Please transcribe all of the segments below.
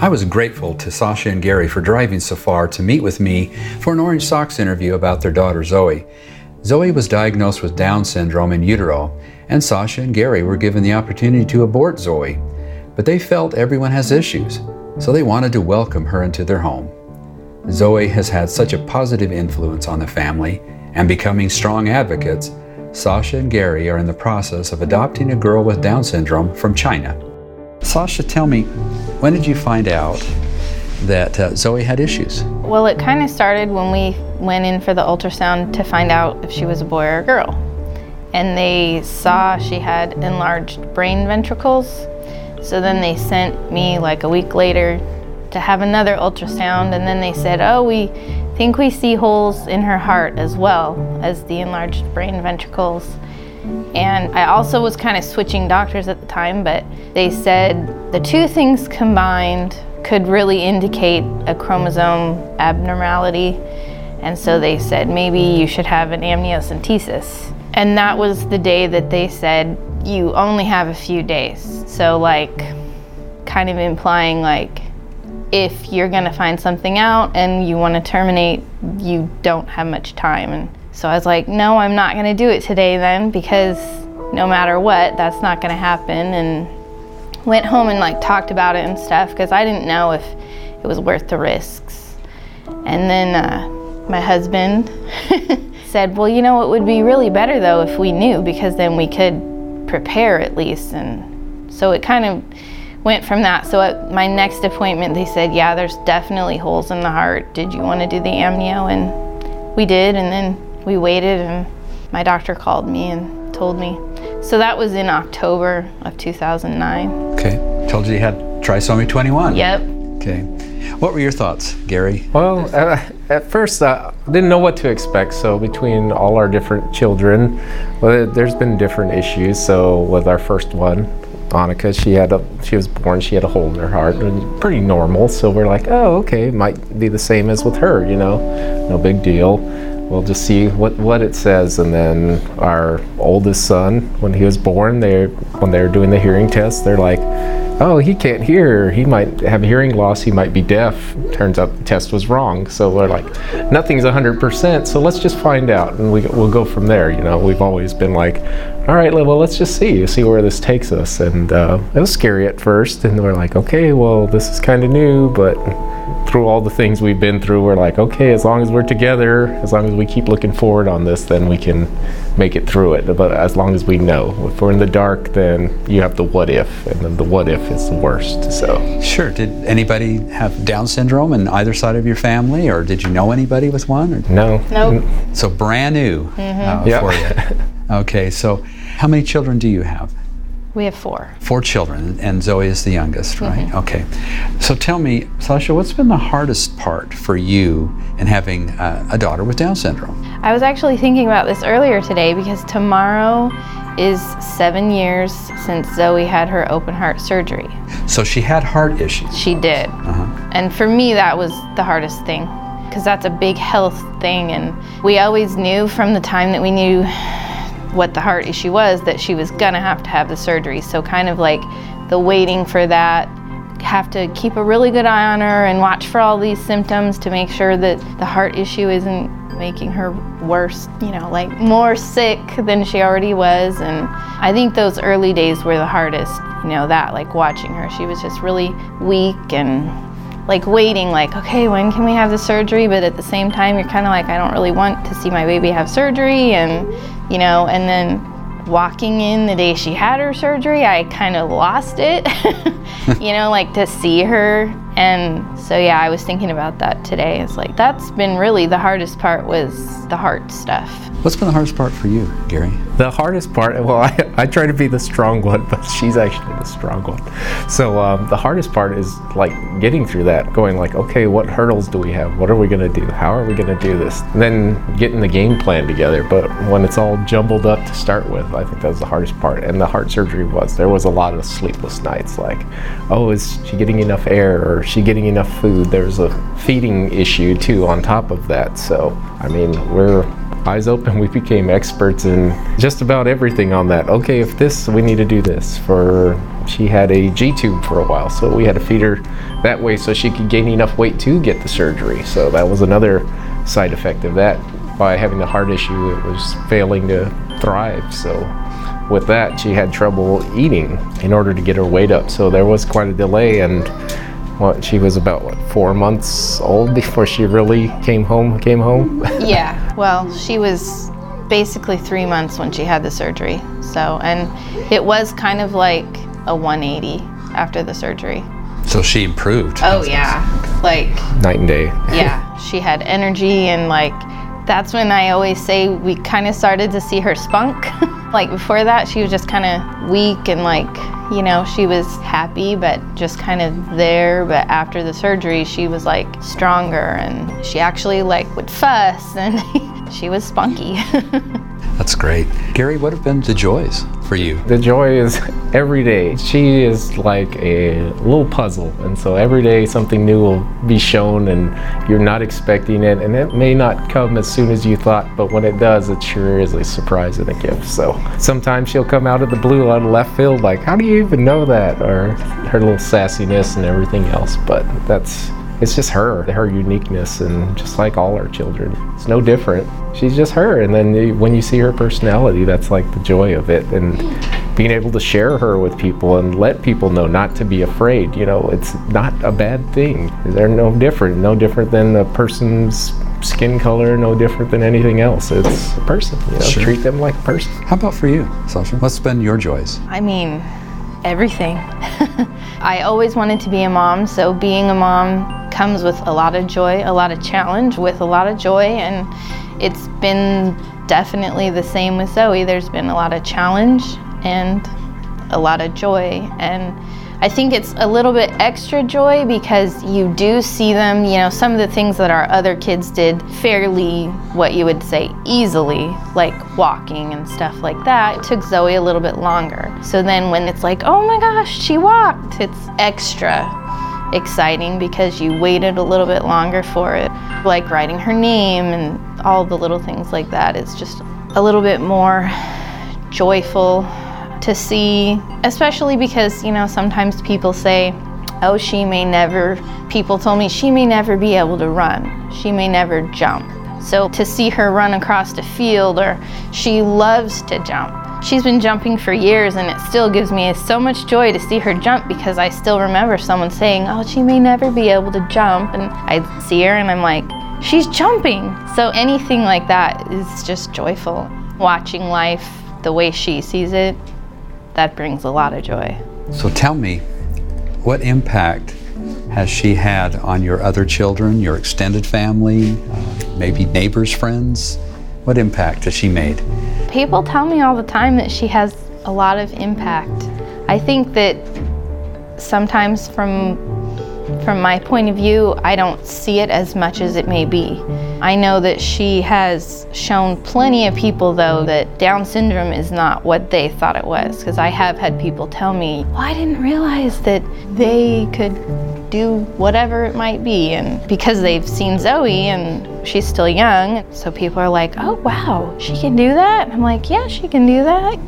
I was grateful to Sasha and Gary for driving so far to meet with me for an Orange Socks interview about their daughter Zoe. Zoe was diagnosed with Down syndrome in utero, and Sasha and Gary were given the opportunity to abort Zoe. But they felt everyone has issues, so they wanted to welcome her into their home. Zoe has had such a positive influence on the family, and becoming strong advocates, Sasha and Gary are in the process of adopting a girl with Down syndrome from China. Sasha, tell me, when did you find out that uh, Zoe had issues? Well, it kind of started when we went in for the ultrasound to find out if she was a boy or a girl. And they saw she had enlarged brain ventricles. So then they sent me like a week later to have another ultrasound, and then they said, Oh, we think we see holes in her heart as well as the enlarged brain ventricles. And I also was kind of switching doctors at the time, but they said the two things combined could really indicate a chromosome abnormality. And so they said maybe you should have an amniocentesis. And that was the day that they said you only have a few days. So, like, kind of implying, like, if you're to find something out and you want to terminate, you don't have much time. And so I was like, no, I'm not to do it today then because no matter what, that's not to happen. And went home and like talked about it and stuff because I didn't know if it was worth the risks. And then uh, my husband said, well, you know, it would be really better though if we knew because then we could prepare at least. And so it kind of went from that. So at my next appointment, they said, yeah, there's definitely holes in the heart. Did you want to do the amnio? And we did. And then we waited, and my doctor called me and told me. So that was in October of 2009. Okay. Told you you had trisomy 21. Yep. Okay. What were your thoughts, Gary? Well, uh, at first, uh, I didn't know what to expect. So, between all our different children, well, there's been different issues. So, with our first one, Annika, she had a she was born, she had a hole in her heart, and pretty normal. So we're like, oh, okay, might be the same as with her, you know, no big deal. We'll just see what, what it says. And then our oldest son, when he was born, they when they were doing the hearing test, they're like, oh, he can't hear. He might have hearing loss. He might be deaf. Turns out the test was wrong. So we're like, nothing's 100%. So let's just find out, and we, we'll go from there. You know, we've always been like, all right, well, let's just see, see where this takes us. And uh, it was scary at first, and we're like, okay, well, this is kind of new, but through all the things we've been through, we're like, okay, as long as we're together, as long as we keep looking forward on this, then we can make it through it. But as long as we know, if we're in the dark, then you have the what if, and then the what if is the worst. So sure. Did anybody have Down syndrome in either side of your family, or did you know anybody with one? Or? No. Nope. So brand new Mm-hmm. uh, for you. Okay. So how many children do you have? We have four. Four children, and Zoe is the youngest, right? Mm-hmm. Okay. So tell me, Sasha, what's been the hardest part for you in having uh, a daughter with Down syndrome? I was actually thinking about this earlier today because tomorrow is seven years since Zoe had her open heart surgery. So she had heart issues. She did. Uh-huh. And for me, that was the hardest thing because that's a big health thing. And we always knew from the time that we knew what the heart issue was that she was gonna have to have the surgery. So, kind of like the waiting for that, have to keep a really good eye on her and watch for all these symptoms to make sure that the heart issue isn't making her worse, you know, like more sick than she already was. And I think those early days were the hardest, you know, that like watching her. She was just really weak and like waiting like okay when can we have the surgery but at the same time you're kind of like i don't really want to see my baby have surgery and you know and then walking in the day she had her surgery i kind of lost it you know like to see her and so yeah i was thinking about that today it's like that's been really the hardest part was the heart stuff What's been the hardest part for you, Gary? The hardest part, well, I, I try to be the strong one, but she's actually the strong one. So um, the hardest part is like getting through that, going like, okay, what hurdles do we have? What are we going to do? How are we going to do this? And then getting the game plan together. But when it's all jumbled up to start with, I think that was the hardest part. And the heart surgery was, there was a lot of sleepless nights like, oh, is she getting enough air or is she getting enough food? There's a feeding issue too on top of that. So, I mean, we're eyes open. We became experts in just about everything on that. Okay, if this, we need to do this. For she had a G tube for a while, so we had to feed her that way so she could gain enough weight to get the surgery. So that was another side effect of that. By having the heart issue, it was failing to thrive. So with that, she had trouble eating in order to get her weight up. So there was quite a delay and what she was about what four months old before she really came home came home? Yeah well she was basically three months when she had the surgery so and it was kind of like a 180 after the surgery. So she improved. Oh yeah like night and day. yeah she had energy and like that's when i always say we kind of started to see her spunk like before that she was just kind of weak and like you know, she was happy, but just kind of there. But after the surgery, she was like stronger and she actually like would fuss and she was spunky. That's great. Gary, what have been the joys for you? The joy is every day. She is like a little puzzle. And so every day something new will be shown and you're not expecting it. And it may not come as soon as you thought, but when it does, it sure is a surprise and a gift. So sometimes she'll come out of the blue of left field, like, how do you even know that? Or her little sassiness and everything else. But that's it's just her, her uniqueness, and just like all our children, it's no different. She's just her, and then you, when you see her personality, that's like the joy of it, and being able to share her with people and let people know not to be afraid. You know, it's not a bad thing. They're no different, no different than a person's skin color, no different than anything else. It's a person. You know, sure. treat them like a person. How about for you, Sasha? What's been your joys? I mean, everything. I always wanted to be a mom, so being a mom comes with a lot of joy, a lot of challenge, with a lot of joy, and it's been definitely the same with Zoe. There's been a lot of challenge and a lot of joy, and I think it's a little bit extra joy because you do see them, you know, some of the things that our other kids did fairly, what you would say, easily, like walking and stuff like that. It took Zoe a little bit longer. So then when it's like, oh my gosh, she walked, it's extra exciting because you waited a little bit longer for it. Like writing her name and all the little things like that is just a little bit more joyful to see, especially because, you know, sometimes people say, oh, she may never, people told me she may never be able to run, she may never jump. So to see her run across the field, or she loves to jump. She's been jumping for years, and it still gives me so much joy to see her jump because I still remember someone saying, Oh, she may never be able to jump. And I see her and I'm like, She's jumping. So anything like that is just joyful. Watching life the way she sees it that brings a lot of joy. So tell me, what impact has she had on your other children, your extended family, uh, maybe neighbors, friends? What impact has she made? People tell me all the time that she has a lot of impact. I think that sometimes from from my point of view, I don't see it as much as it may be. I know that she has shown plenty of people, though, that Down syndrome is not what they thought it was. Because I have had people tell me, well, I didn't realize that they could do whatever it might be. And because they've seen Zoe and she's still young, so people are like, oh, wow, she can do that? I'm like, yeah, she can do that.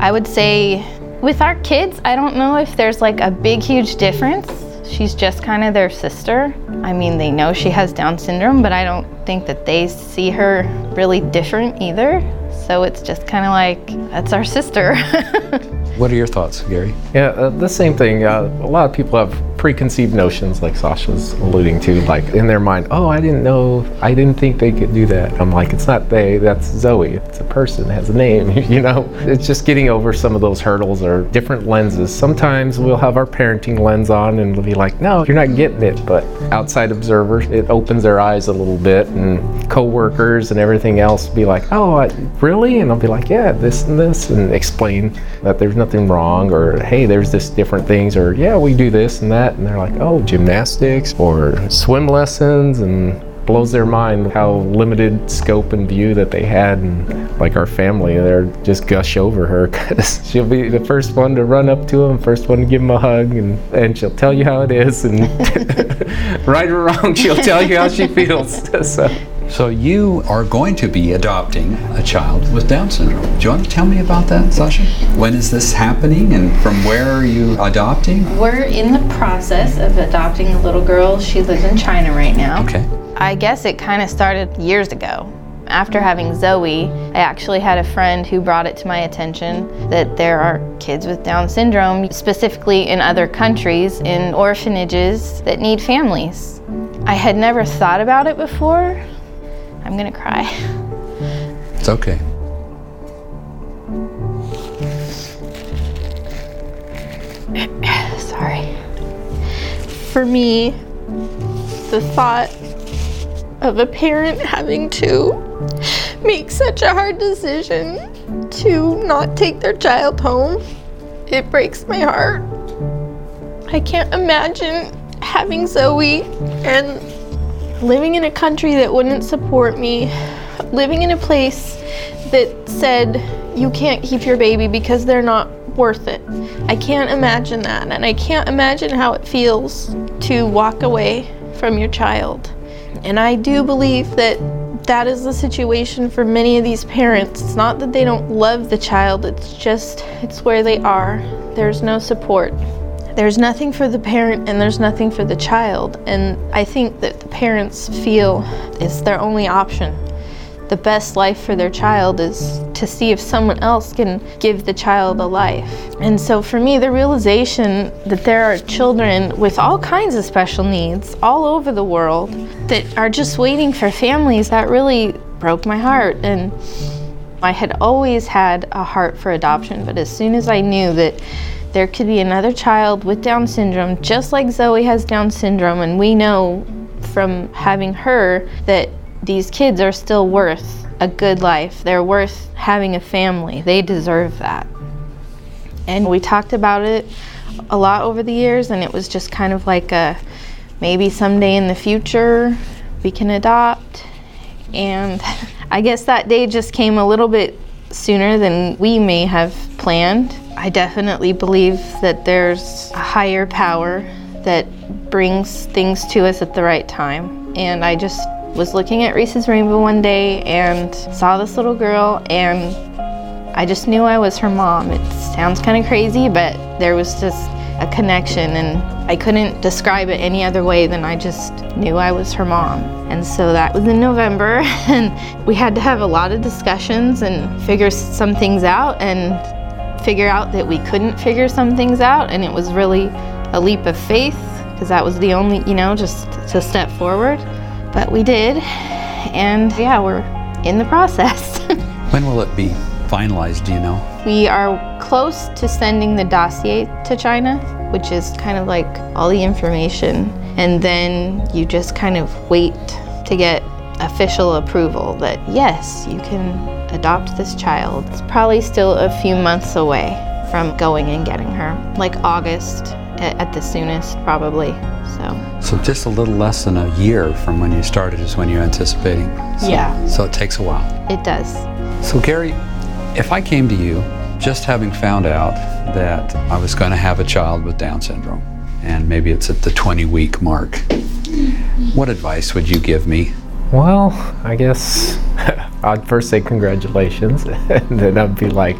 I would say with our kids, I don't know if there's like a big, huge difference She's just kind of their sister. I mean, they know she has Down syndrome, but I don't think that they see her really different either. So it's just kind of like, that's our sister. what are your thoughts, Gary? Yeah, uh, the same thing. Uh, a lot of people have preconceived notions, like Sasha's alluding to, like in their mind, oh, I didn't know, I didn't think they could do that. I'm like, it's not they, that's Zoe. It's a person, has a name, you know? It's just getting over some of those hurdles or different lenses. Sometimes we'll have our parenting lens on and we'll be like, no, you're not getting it. But outside observers, it opens their eyes a little bit, and coworkers and everything else be like, oh, I, really? And I'll be like, yeah, this and this, and explain that there's nothing wrong, or hey, there's this different things, or yeah, we do this and that that and they're like, oh, gymnastics or swim lessons and blows their mind how limited scope and view that they had and like our family they're just gush over her because she'll be the first one to run up to them first one to give them a hug and, and she'll tell you how it is and right or wrong she'll tell you how she feels so So you are going to be adopting a child with Down syndrome. Do you want to tell me about that, Sasha? When is this happening and from where are you adopting? We're in the process of adopting a little girl. She lives in China right now. Okay. I guess it kind of started years ago. After having Zoe, I actually had a friend who brought it to my attention that there are kids with Down syndrome, specifically in other countries, in orphanages that need families. I had never thought about it before. I'm gonna cry. It's okay. Sorry. For me, the thought of a parent having to make such a hard decision to not take their child home, it breaks my heart. I can't imagine having Zoe and living in a country that wouldn't support me, living in a place that said you can't keep your baby because they're not worth it. I can't imagine that, and I can't imagine how it feels to walk away from your child. And I do believe that that is the situation for many of these parents. It's not that they don't love the child, it's just it's where they are. There's no support. There's nothing for the parent and there's nothing for the child. And I think that the parents feel it's their only option. The best life for their child is to see if someone else can give the child a life. And so for me, the realization that there are children with all kinds of special needs all over the world that are just waiting for families, that really broke my heart. And I had always had a heart for adoption, but as soon as I knew that there could be another child with Down syndrome, just like Zoe has Down syndrome, and we know from having her that these kids are still worth a good life. They're worth having a family. They deserve that. And we talked about it a lot over the years, and it was just kind of like a maybe someday in the future we can adopt. And I guess that day just came a little bit sooner than we may have planned. I definitely believe that there's a higher power that brings things to us at the right time. And I just was looking at Reese's Rainbow one day and saw this little girl and I just knew I was her mom. It sounds kind of crazy, but there was just a connection and I couldn't describe it any other way than I just knew I was her mom. And so that was in November and we had to have a lot of discussions and figure some things out and figure out that we couldn't figure some things out and it was really a leap of faith because that was the only, you know, just to step forward. But we did, and yeah, we're in the process. when will it be finalized, do you know? We are close to sending the dossier to China, which is kind of like all the information, and then you just kind of wait to get official approval that yes, you can adopt this child. It's probably still a few months away from going and getting her, like August at the soonest, probably. So. So just a little less than a year from when you started is when you're anticipating. So, yeah. So it takes a while. It does. So Gary, if I came to you just having found out that I was going to have a child with Down syndrome, and maybe it's at the 20 week mark, what advice would you give me? Well, I guess I'd first say congratulations, and then I'd be like,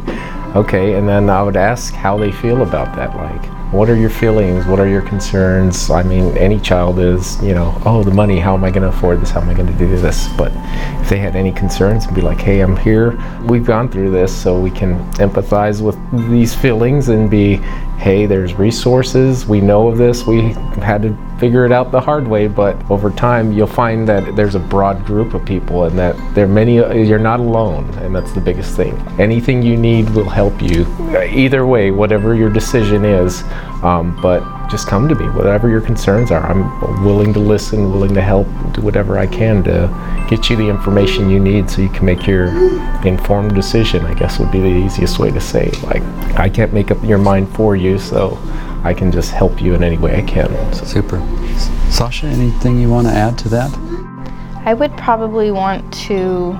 okay, and then I would ask how they feel about that. Like, what are your feelings? What are your concerns? I mean, any child is, you know, oh, the money, how am I going to afford this? How am I going to do this? But if they had any concerns, be like, hey, I'm here. We've gone through this, so we can empathize with these feelings and be, hey, there's resources. We know of this. We had to figure it out the hard way, but over time, you'll find that there's a broad group of people and that there are many, you're not alone, and that's the biggest thing. Anything you need will help you. Either way, whatever your decision is, um, but just come to me, whatever your concerns are. I'm willing to listen, willing to help, do whatever I can to get you the information you need so you can make your informed decision, I guess would be the easiest way to say. Like, I can't make up your mind for you, so I can just help you in any way I can. So. Super. Sasha, anything you want to add to that? I would probably want to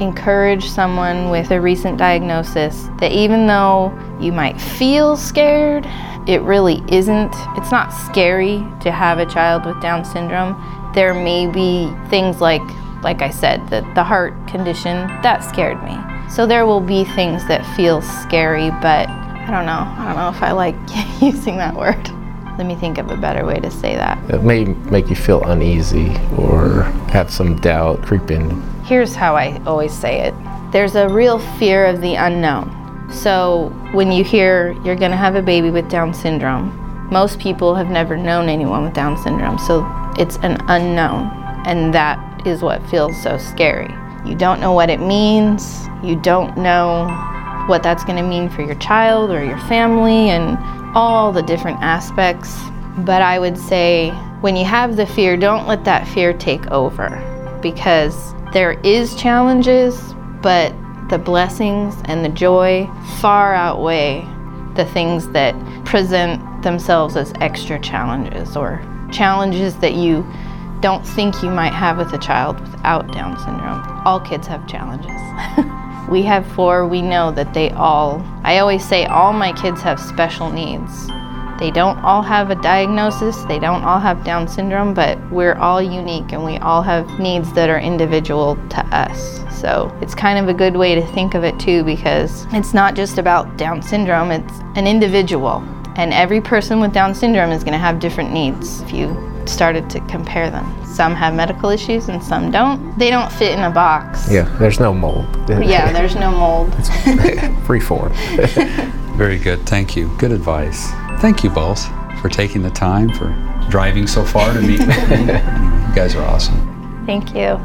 encourage someone with a recent diagnosis that even though you might feel scared, it really isn't. It's not scary to have a child with Down syndrome. There may be things like like I said, the, the heart condition, that scared me. So there will be things that feel scary, but I don't know. I don't know if I like using that word. Let me think of a better way to say that. It may make you feel uneasy or have some doubt creep in. Here's how I always say it there's a real fear of the unknown. So when you hear you're going to have a baby with Down syndrome, most people have never known anyone with Down syndrome, so it's an unknown, and that is what feels so scary. You don't know what it means, you don't know what that's going to mean for your child or your family, and all the different aspects. But I would say when you have the fear, don't let that fear take over because there is challenges, but the blessings and the joy far outweigh the things that present themselves as extra challenges or challenges that you don't think you might have with a child without Down syndrome. All kids have challenges. we have four, we know that they all, I always say, all my kids have special needs. They don't all have a diagnosis, they don't all have Down syndrome, but we're all unique and we all have needs that are individual to us. So it's kind of a good way to think of it too because it's not just about Down syndrome, it's an individual. And every person with Down syndrome is going to have different needs if you started to compare them. Some have medical issues and some don't. They don't fit in a box. Yeah, there's no mold. Yeah, there's no mold. Free form. Very good. Thank you. Good advice. Thank you both for taking the time, for driving so far to meet me. You guys are awesome. Thank you.